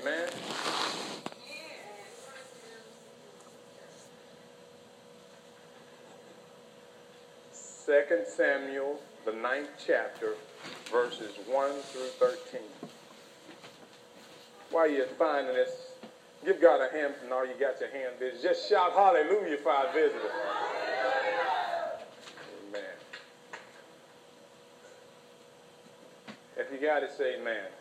Amen. Second Samuel, the ninth chapter, verses 1 through 13. While you're finding this, give God a hand from all you got your hand busy. Just shout hallelujah for our visitor. Amen. If you got it, say. Amen.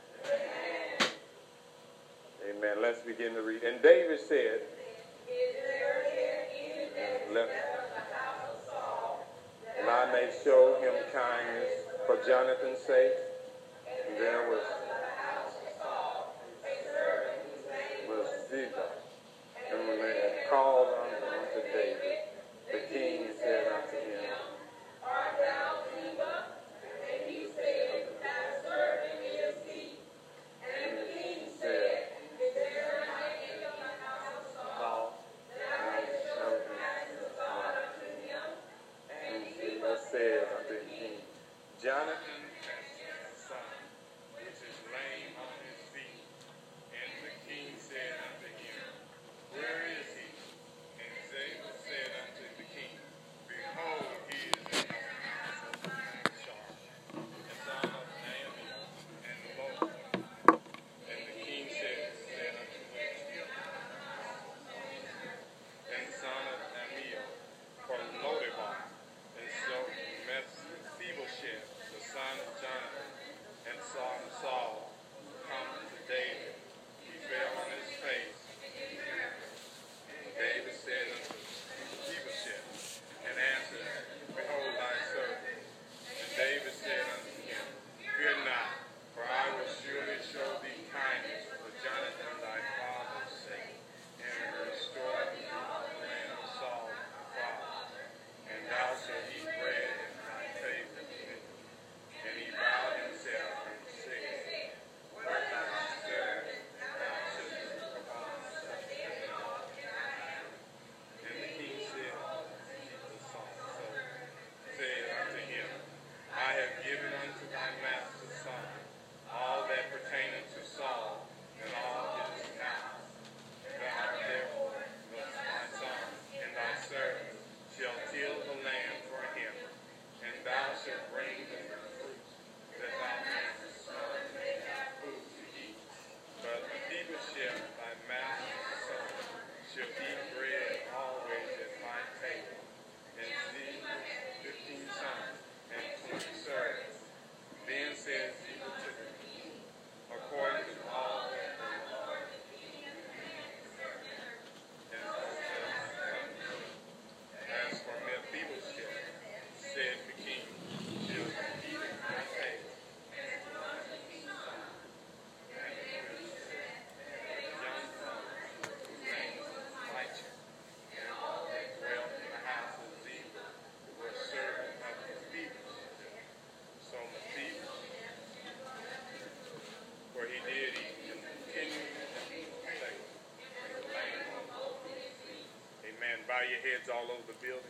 Your heads all over the building.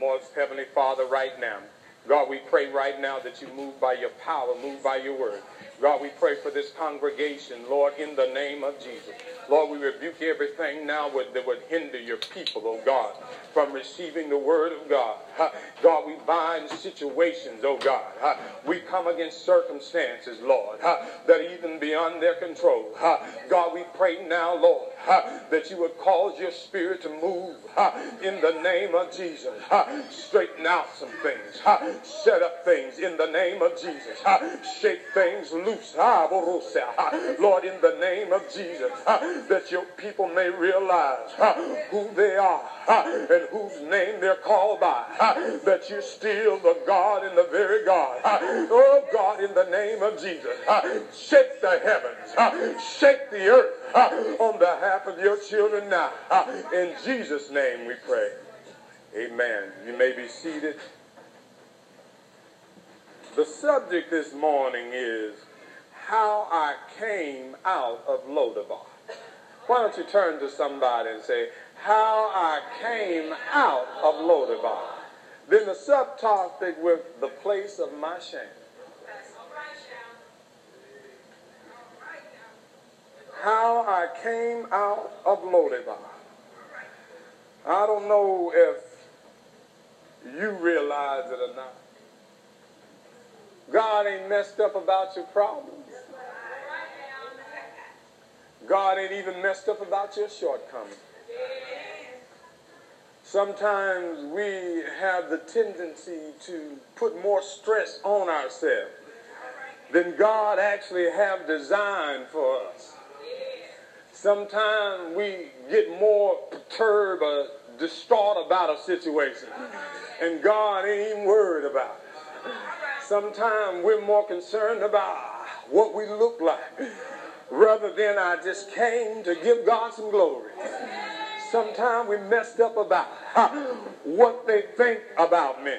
Most Heavenly Father, right now, God, we pray right now that you move by your power, move by your word. God, we pray for this congregation, Lord, in the name of Jesus. Lord, we rebuke everything now that would hinder your people, oh God, from receiving the word of God. God, we bind situations, oh God. We come against circumstances, Lord, that even beyond their control. God, we pray now, Lord, that you would cause your spirit to move in the name of Jesus. Straighten out some things. Set up things in the name of Jesus. Shake things loose. Lord, in the name of Jesus, that your people may realize who they are and whose name they're called by. That you're still the God and the very God. Oh God, in the name of Jesus, shake the heavens, shake the earth on behalf of your children now. Ah, in Jesus' name we pray. Amen. You may be seated. The subject this morning is how I came out of Lodabar. Why don't you turn to somebody and say, how I came out of Lodabar. Then the subtopic with the place of my shame. How I came out of Lodebar. I don't know if you realize it or not. God ain't messed up about your problems. God ain't even messed up about your shortcomings. Sometimes we have the tendency to put more stress on ourselves than God actually have designed for us. Sometimes we get more perturbed or distraught about a situation, and God ain't even worried about it. Sometimes we're more concerned about what we look like rather than I just came to give God some glory. Sometimes we messed up about what they think about me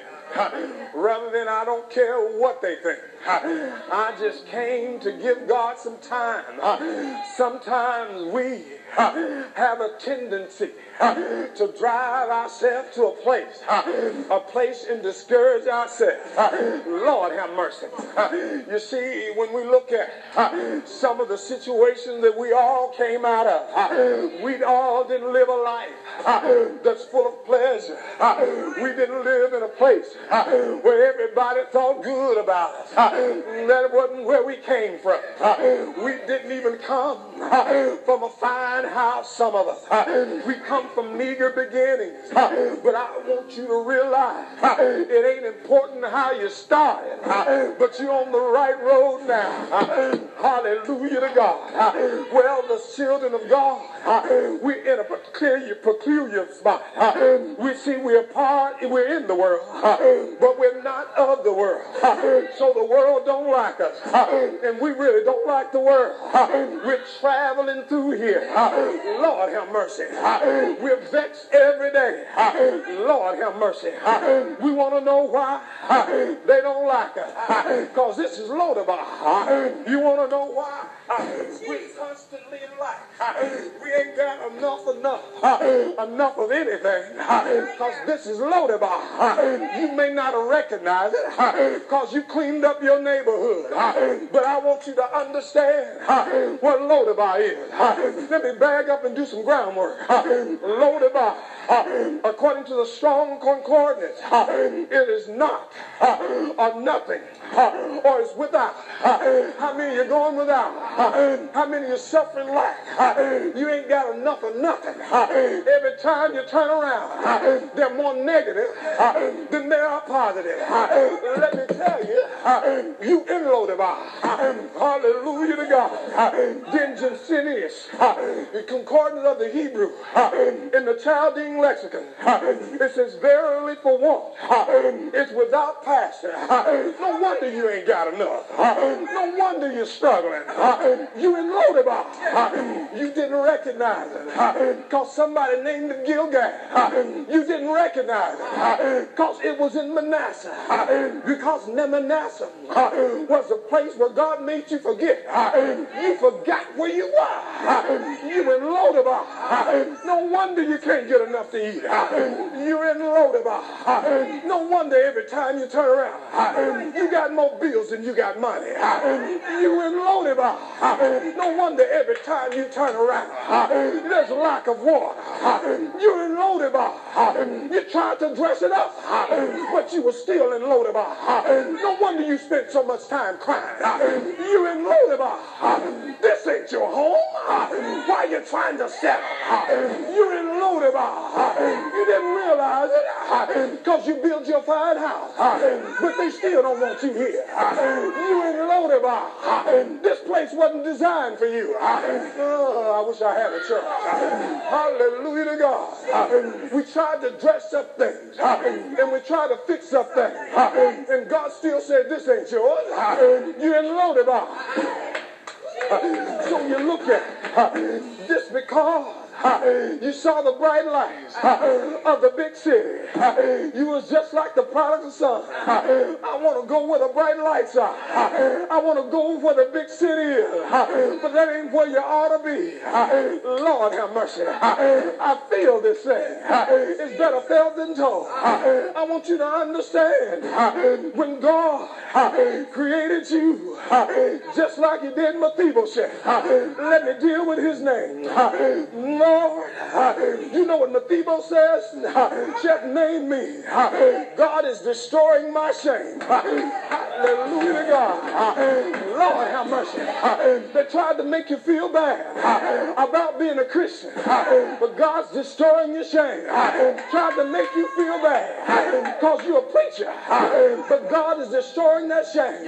rather than I don't care what they think. I just came to give God some time. Sometimes we have a tendency uh, to drive ourselves to a place, uh, a place and discourage ourselves. Uh. Lord have mercy. You see, when we look at some of the situations that we all came out of, we all didn't live a life that's full of pleasure. We didn't live in a place where everybody thought good about us. That wasn't where we came from. We didn't even come from a fine house, some of us. We come from meager beginnings. But I want you to realize it ain't important how you started, but you're on the right road now. Hallelujah to God. Well, the children of God, we're in a peculiar, peculiar spot. We see we're part, we're in the world, but we're not of the world. So the world don't like us. And we really don't like the world. We're traveling through here. Lord have mercy. We're vexed every day. Lord have mercy. We want to know why they don't like us. Because this is Lodabar. You want to know why? We constantly lack. We ain't got enough, enough, enough of anything. Because this is Lodabar. You may not recognize it because you cleaned up your neighborhood. But I want you to understand what Lodabar is. Let me bag up and do some groundwork. Lodabar, uh, according to the strong concordance, uh, it is not uh, or nothing or is without. How many you're going without? How many you're suffering lack? You ain't got enough of nothing. Every time you turn around, they're more negative than they are positive. Let me tell you, you in Lodabar. Hallelujah to God. Then Gesenius, the concordance of the Hebrew, in the Chaldean lexicon, it says, verily for want, it's without passion. No wonder you ain't got enough. No wonder you're struggling. You in Lodabar. You didn't recognize it. Because somebody named it Gilgal. You didn't recognize it. Because it was in Manasseh. Because Manasseh was a place where God made you forget. You forgot where you were. You in Lodabar. No wonder you can't get enough to eat. You're in Lodabar. No wonder every time you turn around, you got more bills than you got money. You in Lodabar. No wonder every time you turn around, there's lack of water. You're in Lodabar. You tried to dress it up, but you were still in Lodabar. No wonder you spent so much time crying. You're in Lodabar. This ain't your home. Why are you trying to settle? You're in Lodabar. You didn't realize it uh, because you built your fine house, uh, but they still don't want you here. You're in Lodabar. This place wasn't designed for you. Uh, oh, I wish I had a church. Hallelujah to God. We tried to dress up things and we tried to fix up things. And God still said, This ain't yours. You're in Lodabar. So you look at this because You saw the bright lights of the big city. You was just like the prodigal son. I want to go where the bright lights are. I want to go where the big city is. But that ain't where you ought to be. Lord have mercy. I feel this thing. It's better felt than told. I want you to understand when God created you just like he did Mephibosheth. Let me deal with his name. Lord, you know what Mephibosheth says? Chef named me. God is destroying my shame. Hallelujah God. Lord have mercy. They tried to make you feel bad about being a Christian, but God's destroying your shame. Tried to make you feel bad because you're a preacher, but God is destroying that shame.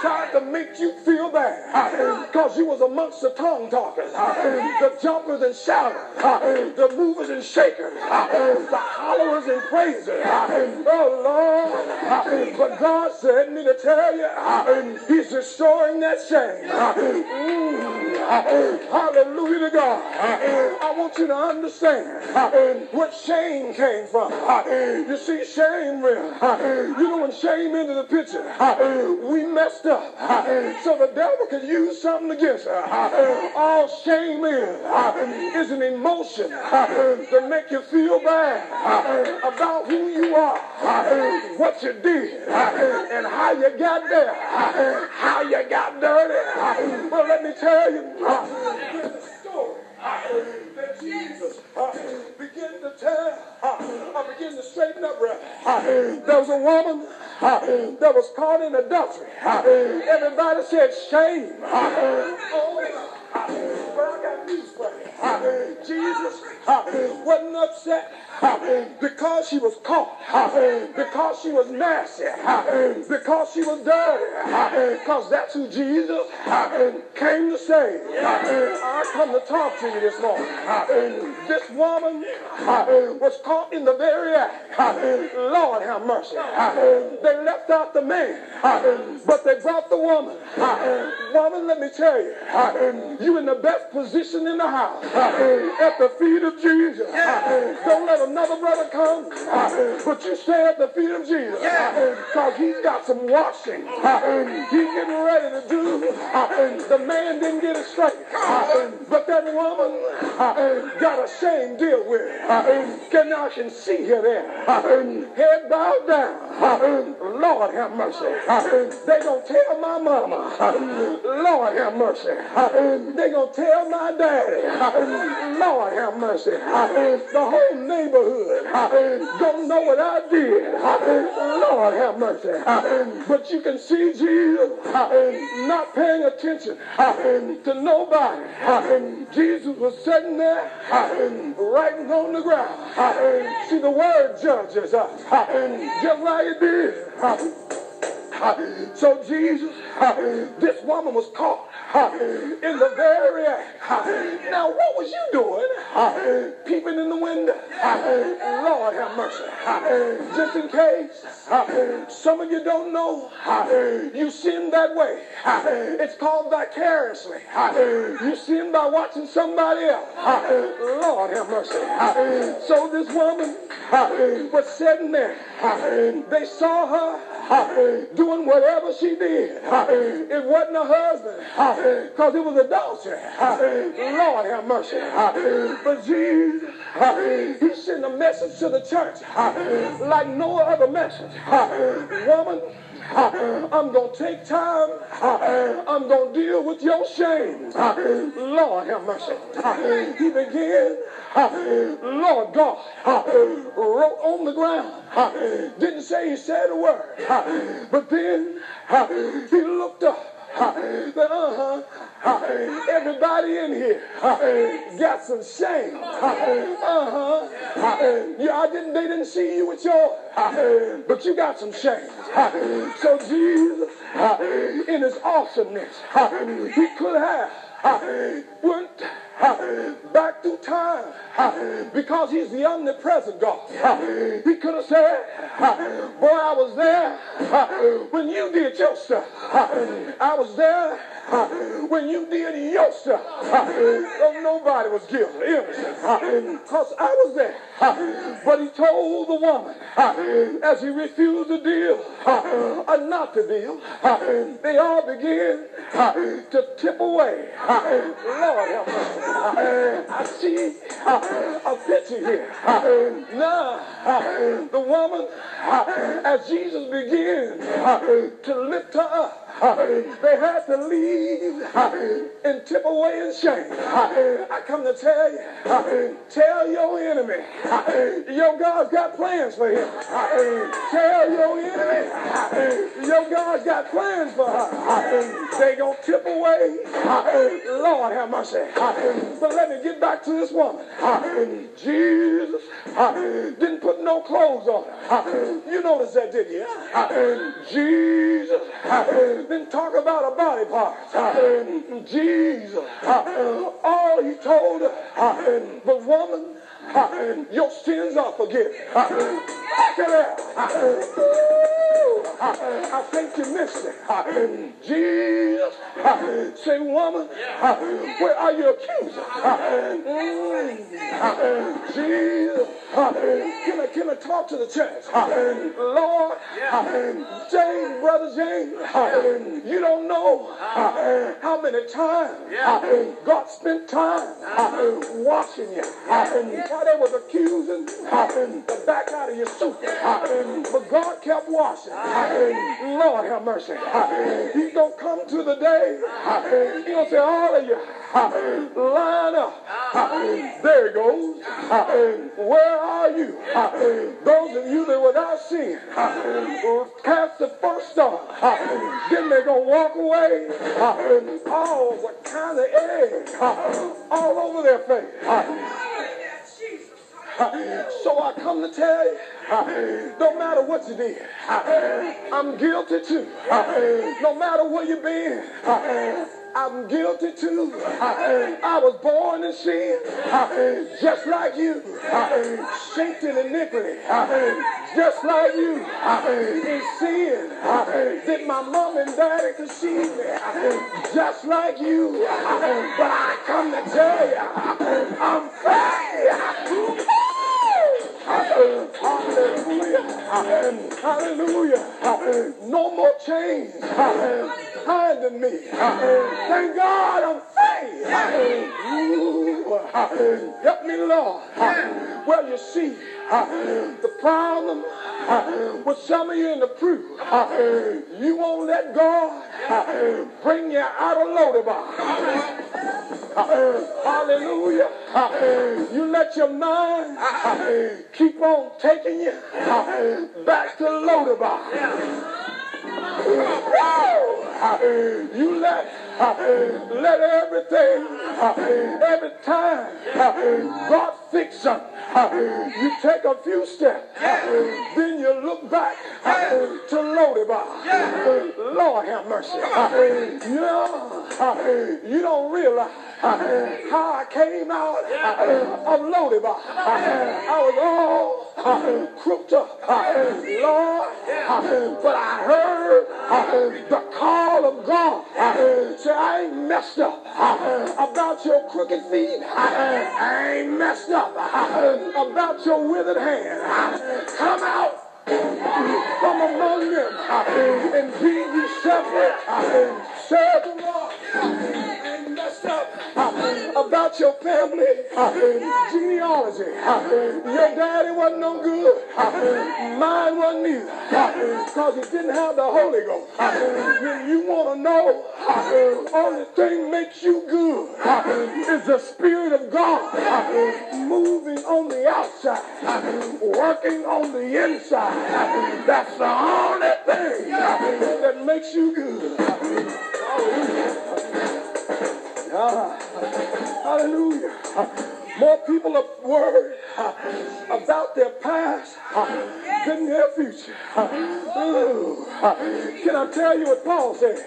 Tried to make you feel bad because you was amongst the tongue talkers, the jumpers and shouters, the movers and shakers, the hollowers and praisers. Oh Lord, but God said me to tell you, He's destroying that shame. Mm. Hallelujah to God. I want you to understand what shame came from. You see, shame, you know, when shame entered the picture, we messed up. So the devil could use something against us. All shame is is an emotion uh, to make you feel bad uh, about who you are, uh, what you did, and how you got there, how you got dirty. Well, let me tell you, that Jesus began to tell. I begin to straighten up. There was a woman that was caught in adultery. Everybody said shame. Oh, Jesus wasn't upset because she was caught, because she was nasty, because she was dirty, because that's who Jesus came to save. I come to talk to you this morning. This woman was caught in the very act. Lord have mercy. They left out the man, but they brought the woman. Woman, let me tell you, you in the best position in the house at the feet of Jesus. Don't let another brother come, but you stay at the feet of Jesus because he's got some washing. He's getting ready to do. The man didn't get it straight, but that woman got a shame deal with. Can I can see her there, head bowed down. Lord have mercy. They gonna tell my mama. Lord have mercy. They gonna tell my daddy. Lord have mercy. The whole neighborhood don't know what I did. Lord have mercy. But you can see Jesus not paying attention to nobody. Jesus was sitting there writing on the ground. See, the word judges us just like it did. So Jesus, this woman was caught in the very act. Now, what was you doing? Peeping in the window. Lord have mercy. Just in case some of you don't know, you sin that way. It's called vicariously. You sin by watching somebody else. Lord have mercy. So this woman was sitting there. They saw her doing whatever she did. It wasn't her husband because it was adultery. Lord have mercy. But Jesus, he sent a message to the church like no other message. Woman, I'm going to take time. I'm going to deal with your shame. Lord have mercy. He began, Lord God, wrote on the ground. Didn't say he said a word. But then he looked up. Uh-huh. Everybody in here uh-huh, got some shame. Uh-huh. uh-huh. Yeah, I didn't, they didn't see you with your, uh-huh, but you got some shame. So Jesus, in his awesomeness, he could have went back through time because he's the omnipresent God. He could have said, boy, I was there when you did your stuff. I was there when you did your stuff. So nobody was guilty, because I was there. But he told the woman, as he refused to deal, or not to deal, they all began to tip away. Lord help I see a picture here. Now, the woman, as Jesus begins to lift her up, Uh, they had to leave uh, and tip away in shame. Uh, I come to tell you, tell your enemy, your God's got plans for him. Tell your enemy, your God's got plans for her. They gonna tip away. Lord have mercy. But let me get back to this woman. Jesus didn't put no clothes on her. You notice that, did you? Jesus didn't talk about a body part. Jesus. All he told uh, her, but woman, your sins are forgiven. I think you missed it. Jesus. Say, woman, where are your accusers? Jesus. Can I, can I talk to the church? Lord, James, brother James, you don't know how many times God spent time watching you. They was accusing the back out of your suit. But God kept washing. Lord have mercy. He's going to come to the day. He's going to say, all of you, line up. There he goes. Where are you? Those of you that without sin cast the first stone. Then they're going to walk away. Oh, what kind of egg all over their face. So I come to tell you, no matter what you did, I'm guilty too. No matter where you've been, I'm guilty too. I was born in sin, just like you. Shaped in iniquity, just like you. In sin, did my mom and daddy conceive me, just like you. But I come to tell you, I'm free. Hallelujah. Hallelujah. No more chains binding me. Thank God I'm free. Help me, Lord. Well, you see, the problem with some of you in the fruit, uh, you won't let God uh, bring you out of Lodabar. Uh, hallelujah. You let your mind keep on taking you back to Lodabar. You let let everything every time God fix something. Uh, you take a few steps, uh, then you look back uh, to Lodabar. Lord have mercy. You know, you don't realize how I came out of Lodabar. I was all crooked up, Lord, but I heard the call of God say, I ain't messed up about your crooked feet. I ain't messed up about your withered hand. Come out from among them and be ye separate. Serve the Lord messed up about your family genealogy. Your daddy wasn't no good. Mine wasn't either. Because he didn't have the Holy Ghost. When you want to know, only thing makes you good is the Spirit of God moving on the outside, working on the inside. That's the only thing that makes you good. Ah, hallelujah. More people are worried about their past than their future. Can I tell you what Paul said?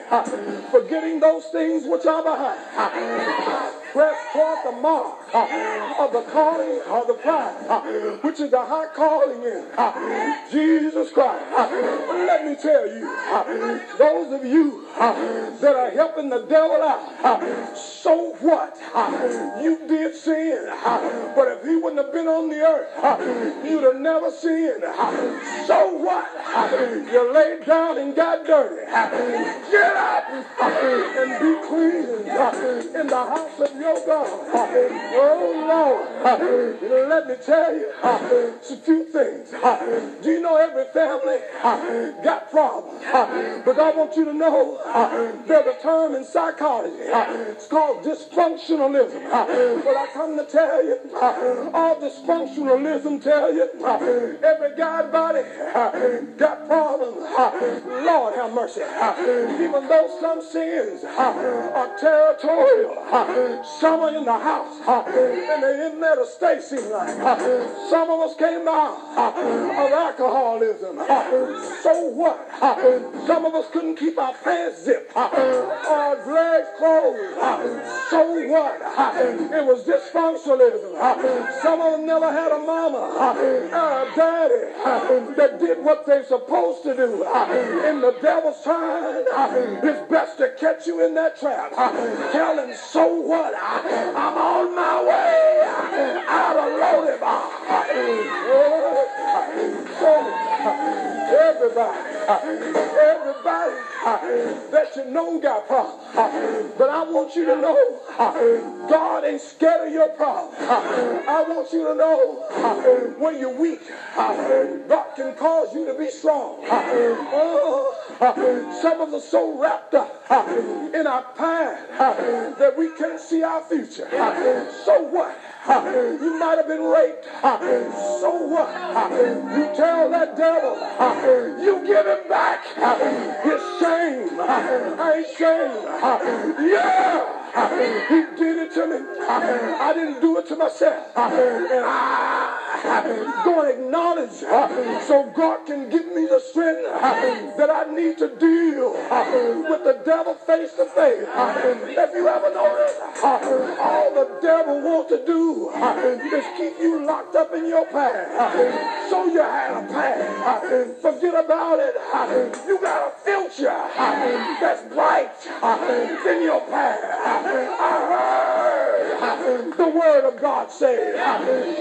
Forgetting those things which are behind press toward the mark uh, of the calling of the prize, uh, which is the high calling in uh, Jesus Christ. Let me tell you, those of you that are helping the devil out, so what? You did sin, but if he wouldn't have been on the earth, you'd have never sinned. So what? You laid down and got dirty. Get up and be clean in the house of your God. Oh, Lord. Let me tell you it's a few things. Do you know every family got problems? But I want you to know there's a term in psychology. It's called dysfunctionalism. But I come to tell you, all dysfunctionalism tell you, every guy body got problems. Lord have mercy. Even though some sins are territorial, some are in the house and they're in there to stay, seem like. Some of us came out of alcoholism. So what? Some of us couldn't keep our pants zipped our legs closed. So what? It was dysfunctionalism. Some of them never had a mama or a daddy that did what they're supposed to do. In the devil's time, it's best to catch you in that trap. Him, so what? I'm on my way out of Lodebar. So, everybody, everybody that you know got problems. But I want you to know God ain't scared of your problems. I want you to know when you're weak, God can cause you to be strong. Oh, some of us so wrapped up in our past that we can't see our future. So what? You might have been raped. So what? You tell that devil, you give him back his shame. I ain't shame. Yeah. He did it to me. I didn't do it to myself. And I go and acknowledge so God can give me the strength that I need to deal with the devil face to face. If you ever notice, all the devil wants to do is keep you locked up in your past. So you had a past. Forget about it. You got a future that's bright in your past. I heard the word of God say,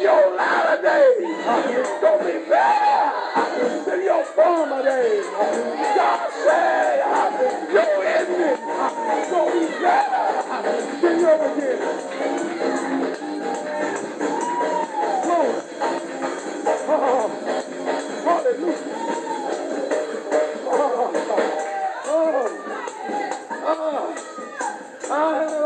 your latter days don't be better than your former days. God said, your ending don't be better than your beginning. Glory. Oh, hallelujah. Don't mean to be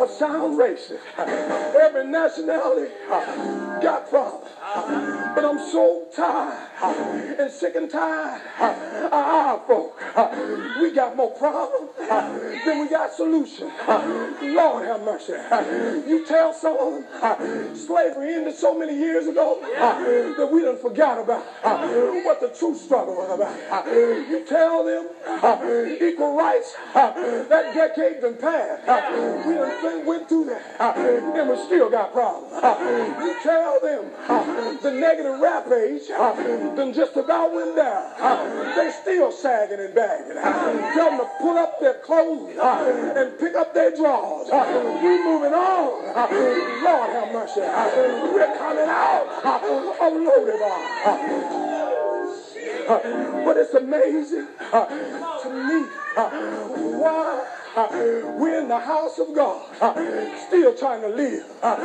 a sound racist. Every nationality uh, got problems. But I'm so tired and sick and tired of our folk. We got more problems than we got solutions. Lord have mercy. You tell someone uh, slavery ended so many years ago uh, that we done forgot about what the true struggle was about. You tell them equal rights, that decade done passed. We done went through that uh, and we still got problems. Uh, you tell them uh, the negative rap age done just about went down. They still sagging and bagging. Tell them to pull up their clothes and pick up their drawers. We moving on. Lord have mercy. We're coming out of Lodebar. But it's amazing to me why we're in the house of God, uh, still trying to live uh,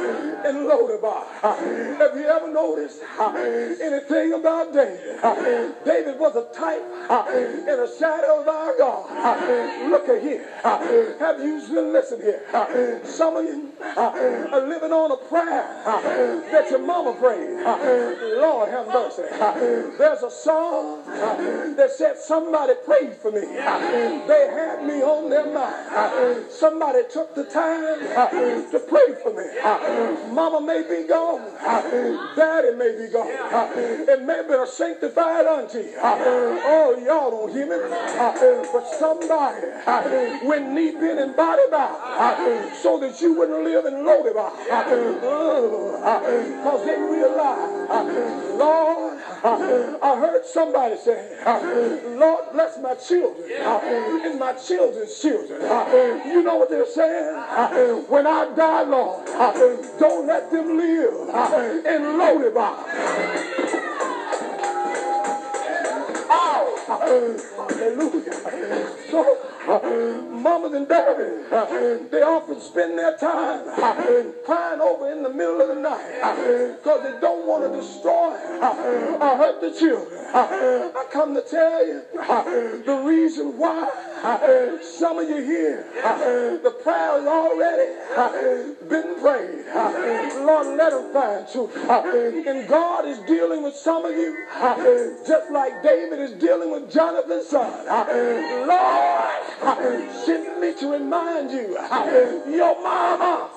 in Lodebar. Uh, have you ever noticed anything about David? David was a type in a shadow of our God. Look at here. Have you listened here? Some of you are living on a prayer that your mama prayed. Lord have mercy. There's a song that said somebody prayed for me. They had me on their mind. Somebody took the time uh, to pray for me. Uh, mama may be gone. Uh, daddy may be gone. It may be a sanctified auntie. Oh, y'all don't hear me. But somebody went knee bent and body bow so that you wouldn't live in Lodebar. Because they realized, Lord, I heard somebody say, Lord, bless my children and my children's children. You know what they're saying? When I die, Lord, don't let them live in Lodebar. Oh, hallelujah. So, mamas and daddies, they often spend their time crying over in the middle of the night because they don't want to destroy or hurt the children. I come to tell you the reason why some of you here, the prayer has already been prayed. Lord, let them find truth. And God is dealing with some of you just like David is dealing with Jonathan's son. Lord, send me to remind you your mama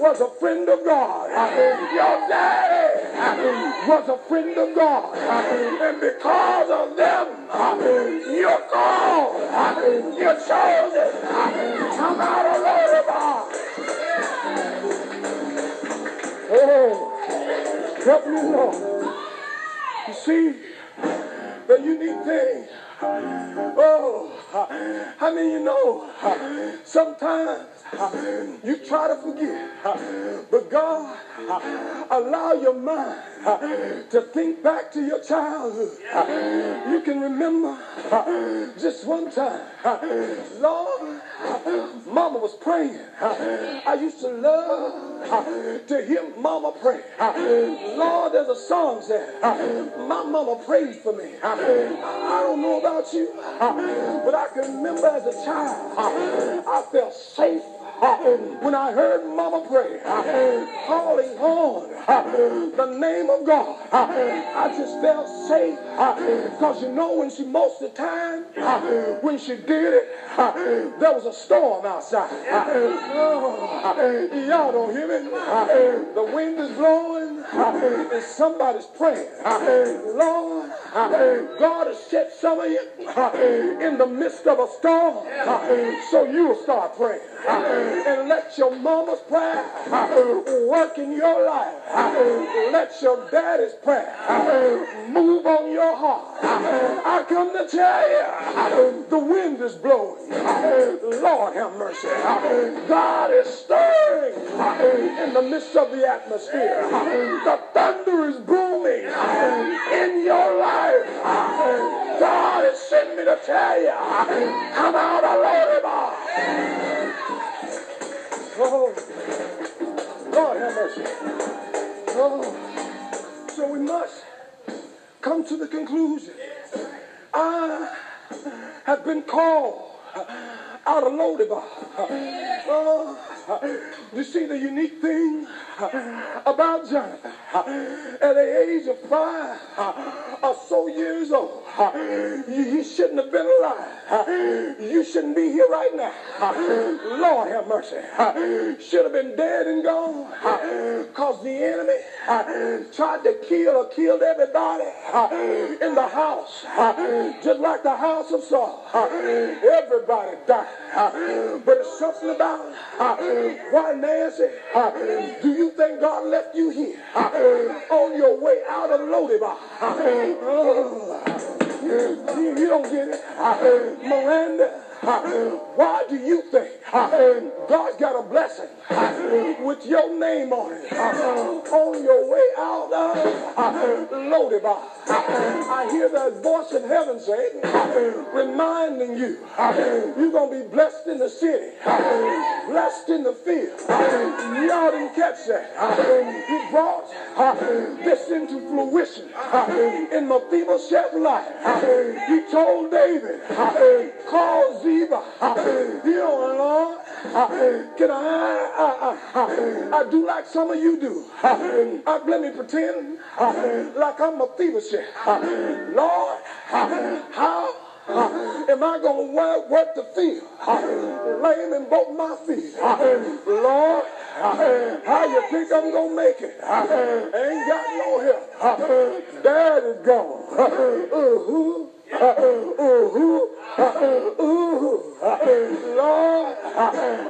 was a friend of God. Your daddy was a friend of God. And because of them, you're called. You're chosen. Come out of Lodebar. Oh, help me, Lord. You see, that you need thing. Oh, how many you know? Sometimes you try to forget, but God allow your mind to think back to your childhood. You can remember just one time, Lord, Mama was praying. I used to love to hear Mama pray. Lord, there's a song said, My Mama prayed for me. I don't know about you, but I can remember as a child, I felt safe when I heard Mama pray, calling on the name of God, I just felt safe because you know when she most of the time when she did it, there was a storm outside. Oh, y'all don't hear me? The wind is blowing and somebody's praying. Lord, God has set some of you in the midst of a storm so you'll start praying and let your mama's prayer work in your life. Let your daddy's prayer move on your heart. I come to tell you, the wind is blowing. Lord have mercy. God is stirring in the midst of the atmosphere. The thunder is booming in your life. God has sent me to tell you, come out of Lodebar. Oh, Lord have mercy. Oh, so we must come to the conclusion. I have been called out of Lodebar. Oh, uh, you see the unique thing about John, At the age of five or so years old, you shouldn't have been alive. You shouldn't be here right now. Lord have mercy. Should have been dead and gone because the enemy tried to kill or killed everybody in the house, just like the house of Saul. Everybody died. But it's something about why, Nancy, do you think God left you here on your way out of Lodebar? You, you don't get it. Miranda, why do you think God's got a blessing with your name on it on your way out uh, of Lodebar? I hear that voice in heaven saying, reminding you, you're going to be blessed in the city, blessed in the field. Y'all didn't catch that. He brought this into fruition in Mephibosheth's life. He told David, call Ziba. You know, Lord, can I, I, I, I do like some of you do? I, let me pretend like I'm a Mephibosheth. Lord, how Am I going to work the field? Lame in both my feet. Lord, how you think I'm going to make it? Ain't got no help. Dad is gone. Uh-huh. Ooh, ooh, Lord,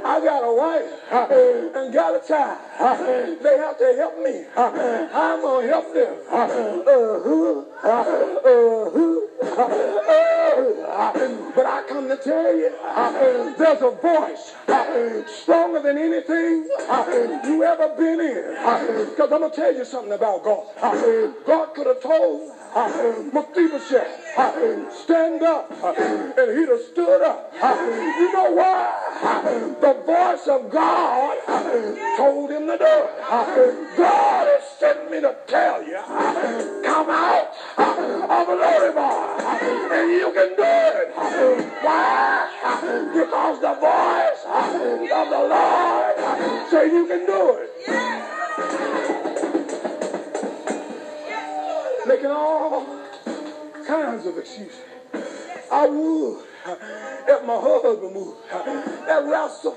I got a wife uh-uh, and got a child. Uh-uh, they have to help me. Uh-uh, I'm gonna help them. Uh-huh, uh-huh, uh-huh, but I come to tell you, there's a voice stronger than anything you ever been in. Because I'm gonna tell you something about God. God could have told Mephibosheth stand up, and he'd have stood up. You know why? The voice of God told him to do it. God has sent me to tell you, come out of the Lodebar, and you can do it. Why? Because the voice of the Lord say you can do it. Making all kinds of excuses. I would if my husband moved. That wrestle,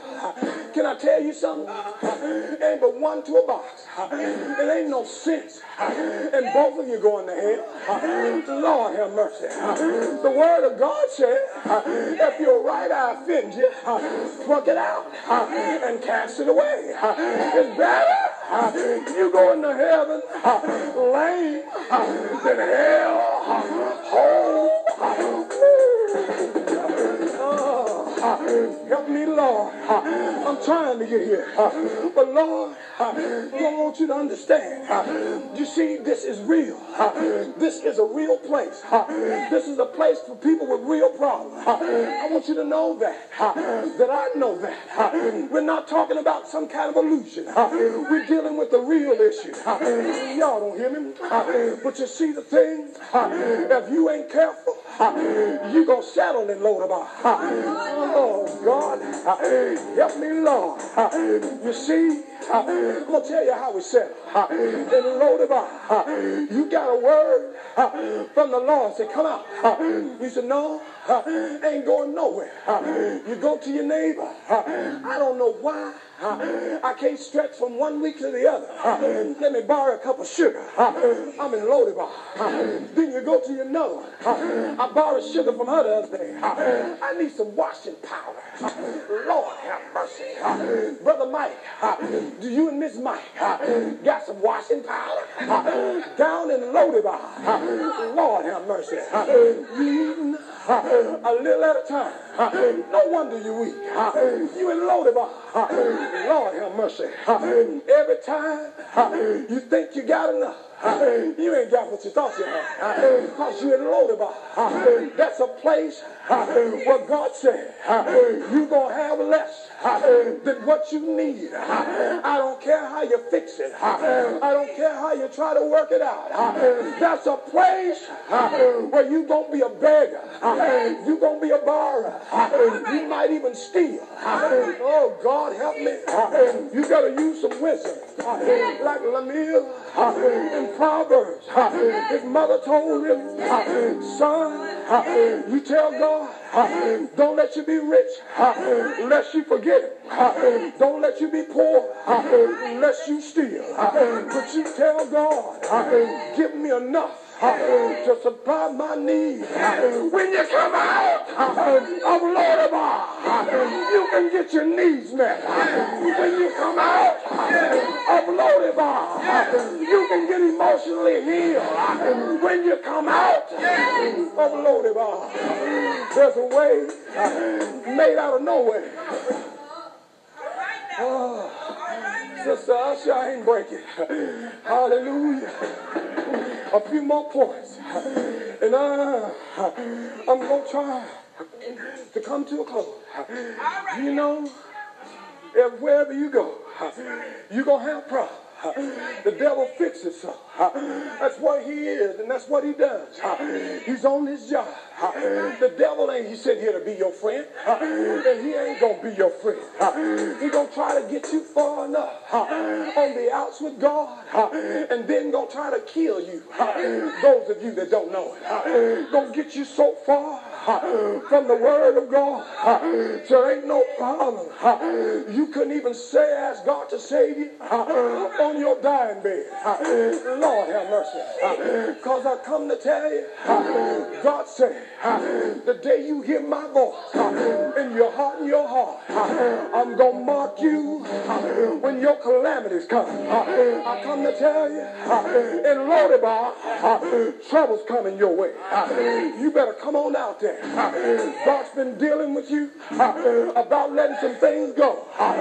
can I tell you something? Ain't but one to a box. It ain't no sense. And both of you going to hell. Lord have mercy. The word of God said, if your right eye offends you, pluck it out and cast it away. It's better you go into heaven. Lame. Than hell whole. Help me, Lord. I'm trying to get here. But Lord, I want you to understand. You see, this is real. This is a real place. This is a place for people with real problems. I want you to know that. That I know that. We're not talking about some kind of illusion. We're dealing with the real issue. Y'all don't hear me? But you see the thing? If you ain't careful, you're gonna settle in Lodebar. Oh God, uh, help me, Lord. Uh, you see, uh, I'm gonna tell you how we settle. In Lodebar, you got a word from the Lord. Say, come out. You said, no, ain't going nowhere. You go to your neighbor. I don't know why. I can't stretch from one week to the other. Let me borrow a cup of sugar. I'm in Lodebar. Then you go to your nose. I borrowed sugar from her the other day. I need some washing powder. Lord have mercy. Brother Mike, do you and Miss Mike got some washing powder? Down in Lodebar. Lord have mercy. A little at a time. No wonder you weak. You in Lodebar. Lord have mercy. Every time you think you got enough. You ain't got what you thought you had. Because you in Lodebar. That's a place where God said you're going to have less than what you need. I don't care how you fix it. I don't care how you try to work it out. That's a place where you're going to be a beggar. You're going to be a borrower. You might even steal. Oh, God, help me. You got to use some wisdom. Like Lemuel in Proverbs. His mother told him, son, you tell God, Uh, don't let you be rich uh, lest you forget it. Uh, don't let you be poor lest you steal. But you tell God, give me enough to supply my needs. When you come out of Lodebar, you can get your needs met. When you come out of Lodebar, you can get emotionally healed. When you come out of Lodebar, there's a way uh, made out of nowhere. Oh, Sister Usher, I ain't breaking. Hallelujah a few more points. And I, I'm going to try to come to a close. You know, wherever you go, you're going to have problems. The devil fixes so. That's what he is, and that's what he does. He's on his job. The devil ain't he sitting here to be your friend. And he ain't gonna be your friend. He gonna try to get you far enough on the outs with God, and then gonna try to kill you. Those of you that don't know it, gonna get you so far from the Word of God. There ain't no problem. You couldn't even say, ask God to save you on your dying bed. Lord have mercy. Because I come to tell you, God said, the day you hear my voice in your heart and your heart, I'm going to mark you when your calamities come. I come to tell you, in Lodebar, trouble's coming your way. You better come on out there. God's been dealing with you uh, about letting some things go, uh,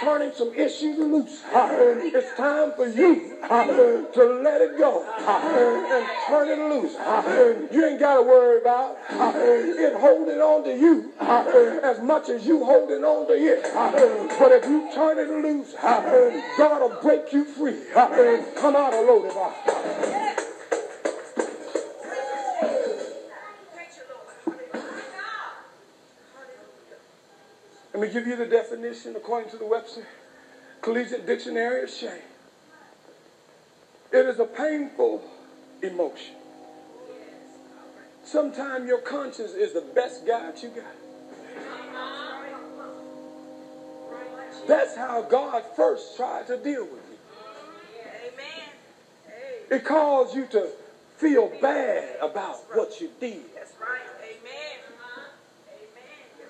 turning some issues loose. Uh, it's time for you to let it go and turn it loose. You ain't got to worry about it holding on to you as much as you holding on to it. But if you turn it loose, God will break you free. Come out of Lodebar. Let me give you the definition according to the Webster Collegiate Dictionary of shame. It is a painful emotion. Sometimes your conscience is the best guide you got. That's how God first tried to deal with you. It caused you to feel bad about what you did.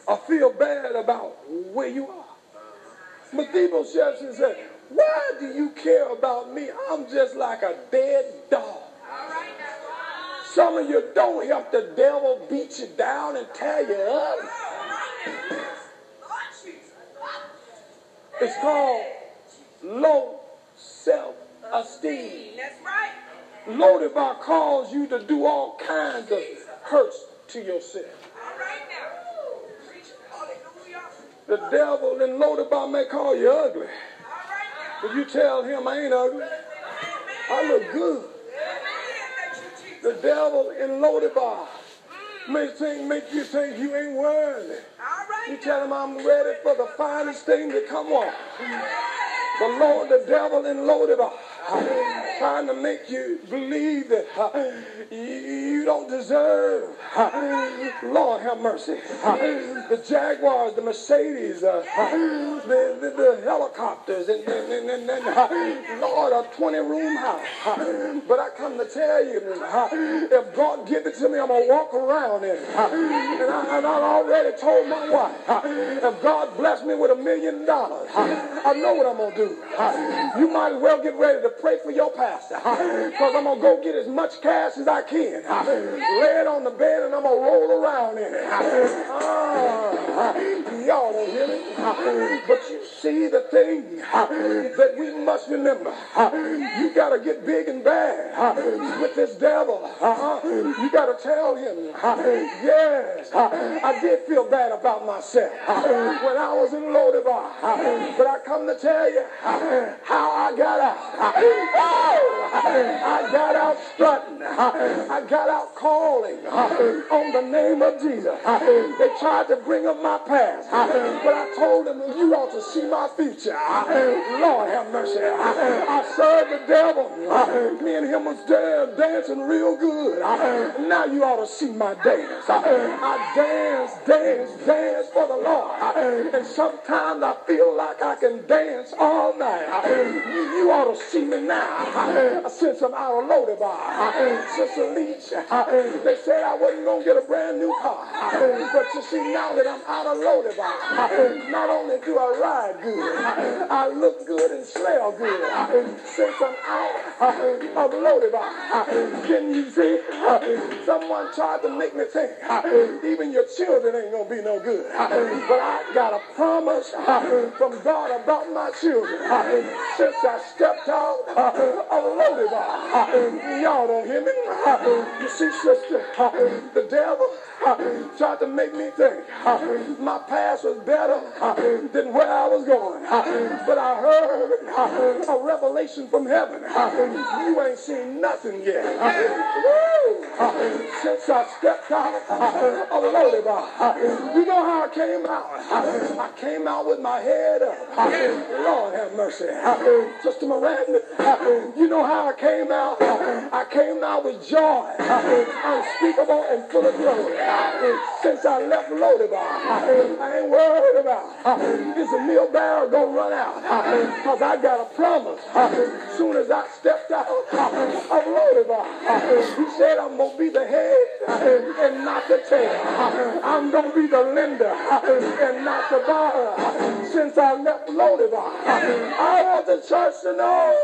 I feel bad about where you are. Mephibosheth said, why do you care about me? I'm just like a dead dog. Some of you don't help the devil beat you down and tear you up. It's called low self-esteem. That's right. Lodebar calls you to do all kinds of hurts to yourself. The devil in Lodebar may call you ugly, but you tell him I ain't ugly. I look good. The devil in Lodebar may think, make you think you ain't worthy. You tell him I'm ready for the finest thing to come on. The Lord, the devil in Lodebar, trying to make you believe that uh, you don't deserve. Lord have mercy. The Jaguars, the Mercedes, uh, the, the, the helicopters, and, and, and, and, uh, Lord, a 20 room house. But I come to tell you, uh, if God give it to me, I'm going to walk around it. And I, and I already told my wife, if God bless me with a million dollars, I know what I'm going to do. You might as well get ready to pray for your pastor because I'm going to go get as much cash as I can. Lay it on the bed and I'm going to roll around in it. Ah, y'all don't hear me? But you see the thing that we must remember. You got to get big and bad with this devil. You got to tell him, yes, I did feel bad about myself when I was in Lodebar. But I come to tell you how I got out. Oh, I got out strutting. I got out calling on the name of Jesus. They tried to bring up my past, but I told them you ought to see my future. Lord have mercy. I served the devil. Me and him was dancing real good. Now you ought to see my dance. I dance, dance, dance for the Lord. And sometimes I feel like I can dance all night. You, ought to see me now. I'm out of Lodebar. Sister Leach, they said I wasn't going to get a brand new car. But you see, now that I'm out of Lodebar, not only do I ride good, I look good and smell good. Since I'm out of Lodebar, can you see? Someone tried to make me think even your children ain't going to be no good. But I got a promise from God about my children since I stepped out of Lodebar. Y'all don't hear me? You see, sister, the devil tried to make me think my past was better than where I was going. But I heard a revelation from heaven. You ain't seen nothing yet. Since I stepped out of Lodebar, you know how I came out? I came out with my head up. Lord have mercy. Sister Miranda, you know how I came out? I came out with joy, unspeakable and full of glory. Since I left Lodebar, I ain't worried about is a meal barrel gonna run out. Because I got a promise. Soon as I stepped out of Lodebar, he said I'm gonna be the head and not the tail. I'm gonna be the lender and not the borrower. Since I left Lodebar, I want the church to know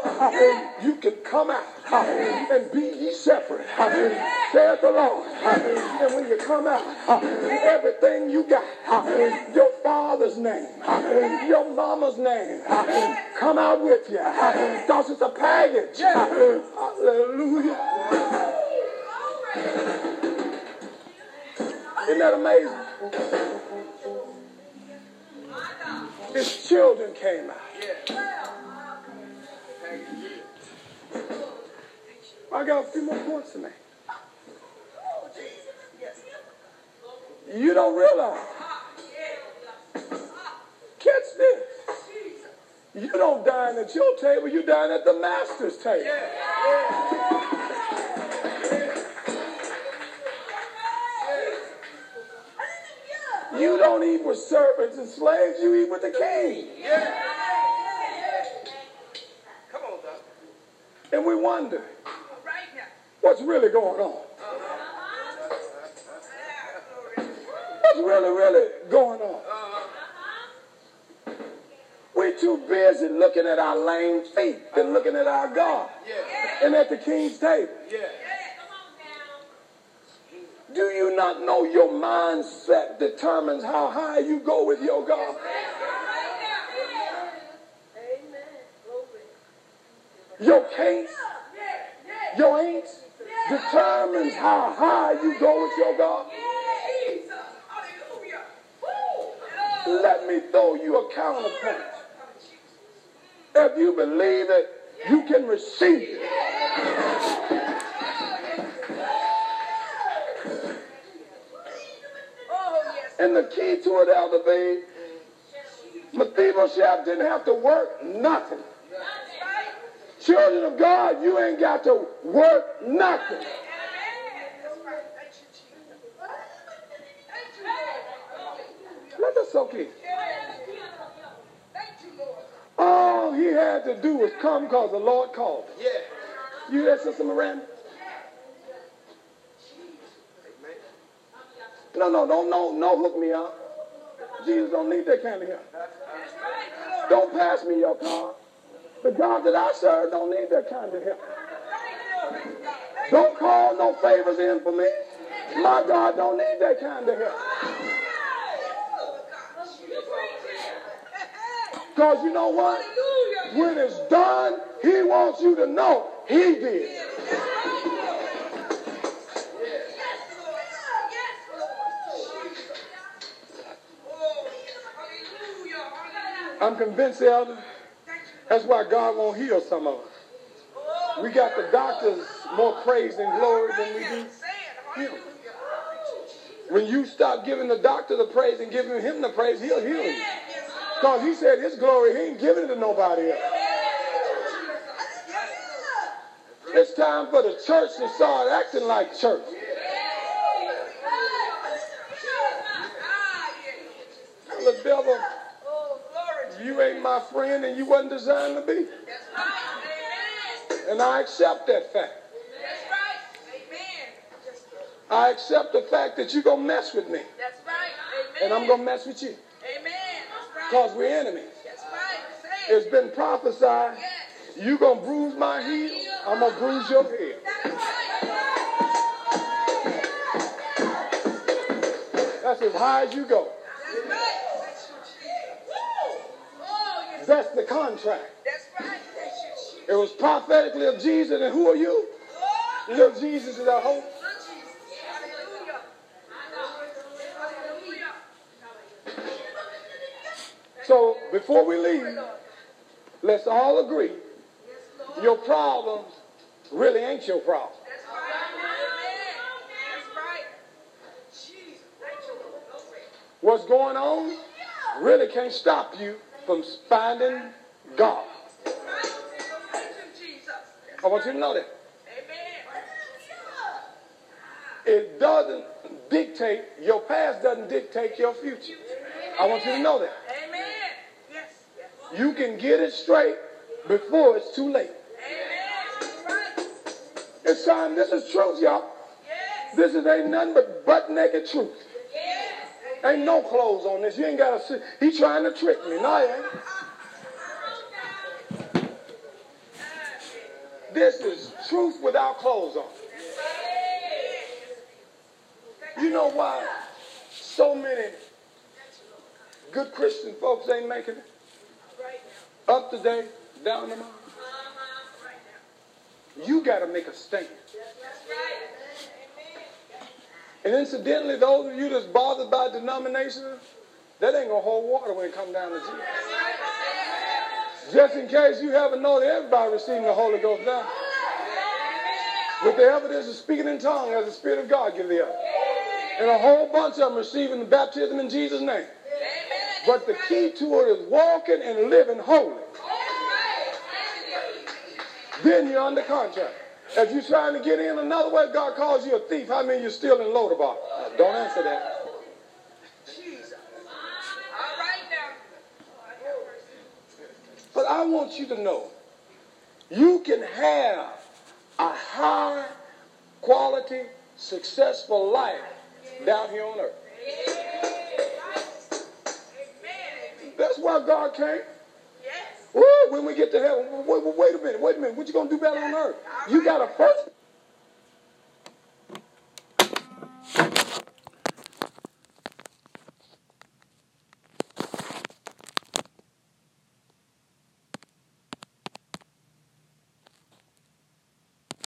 you can come out and be ye separate, saith the Lord. And when you come out, everything you got, your father's name, your mama's name, come out with you. Because it's a package. Hallelujah. Isn't that amazing? His children came out. I got a few more points to make. You don't realize. Catch this. You don't dine at your table, you dine at the master's table. With servants and slaves, you eat with the king. Come on, Doc. And we wonder what's really going on. What's really, really going on? We're too busy looking at our lame feet than looking at our God and at the king's table. Not know your mindset determines how high you go with your God? Your case, your ain'ts determines how high you go with your God. Let me throw you a counterpoint. If you believe it, you can receive it. And the key to it, Elder Babe, Mephibosheth didn't have to work nothing. Children of God, you ain't got to work nothing. Let that soak in. All he had to do was come because the Lord called him. Yeah. You hear that, Sister Miranda? No, no, don't, no, no, hook me up. Jesus don't need that kind of help. Don't pass me your card. The God that I serve don't need that kind of help. Don't call no favors in for me. My God don't need that kind of help. Because you know what? When it's done, he wants you to know he did. I'm convinced, Elder, that's why God won't heal some of us. We got the doctors more praise and glory than we do healing. When you stop giving the doctor the praise and giving him the praise, he'll heal you. Because he said his glory, he ain't giving it to nobody else. It's time for the church to start acting like church. The devil, you ain't my friend and you wasn't designed to be. And I accept that fact. I accept the fact that you're going to mess with me. And I'm going to mess with you. Amen. Because we're enemies. It's been prophesied. You're going to bruise my heel. I'm going to bruise your head. That's as high as you go. That's right. Oh, yes. That's the contract. That's right. That's. It was prophetically of Jesus, and who are you? Oh, Little Jesus is our hope. Lord Jesus. Hallelujah. Hallelujah. So before we leave, let's all agree your problems really ain't your problem. That's right. Amen. That's right. Jesus. Thank you, Lord. Glory. What's going on really can't stop you from finding God. That's right. Thank you, Jesus. I want you to know that. Amen. It doesn't dictate, your past doesn't dictate your future. I want you to know that. Amen. Yes. Yes. You can get it straight before it's too late. Amen. It's time, this is truth, y'all. This is ain't nothing but butt naked truth. Ain't no clothes on this. You ain't gotta see. He trying to trick me. No, he ain't. This is truth without clothes on. You know why so many good Christian folks ain't making it? Up to date, down line. You got to make a stand. And incidentally, those of you that's bothered by denominations, that ain't gonna hold water when it come down to Jesus. Just in case you haven't known everybody receiving the Holy Ghost now. With the evidence of speaking in tongues as the Spirit of God give the other. And a whole bunch of them receiving the baptism in Jesus' name. But the key to it is walking and living holy. Then you're under contract. If you're trying to get in another way, God calls you a thief. How many you're still in Lodebar? Don't answer that. Jesus. All right now. But I want you to know, you can have a high quality, successful life down here on earth. That's why God came. Woo, when we get to heaven, wait, wait, a minute, wait a minute. What you gonna do better on earth? You gotta first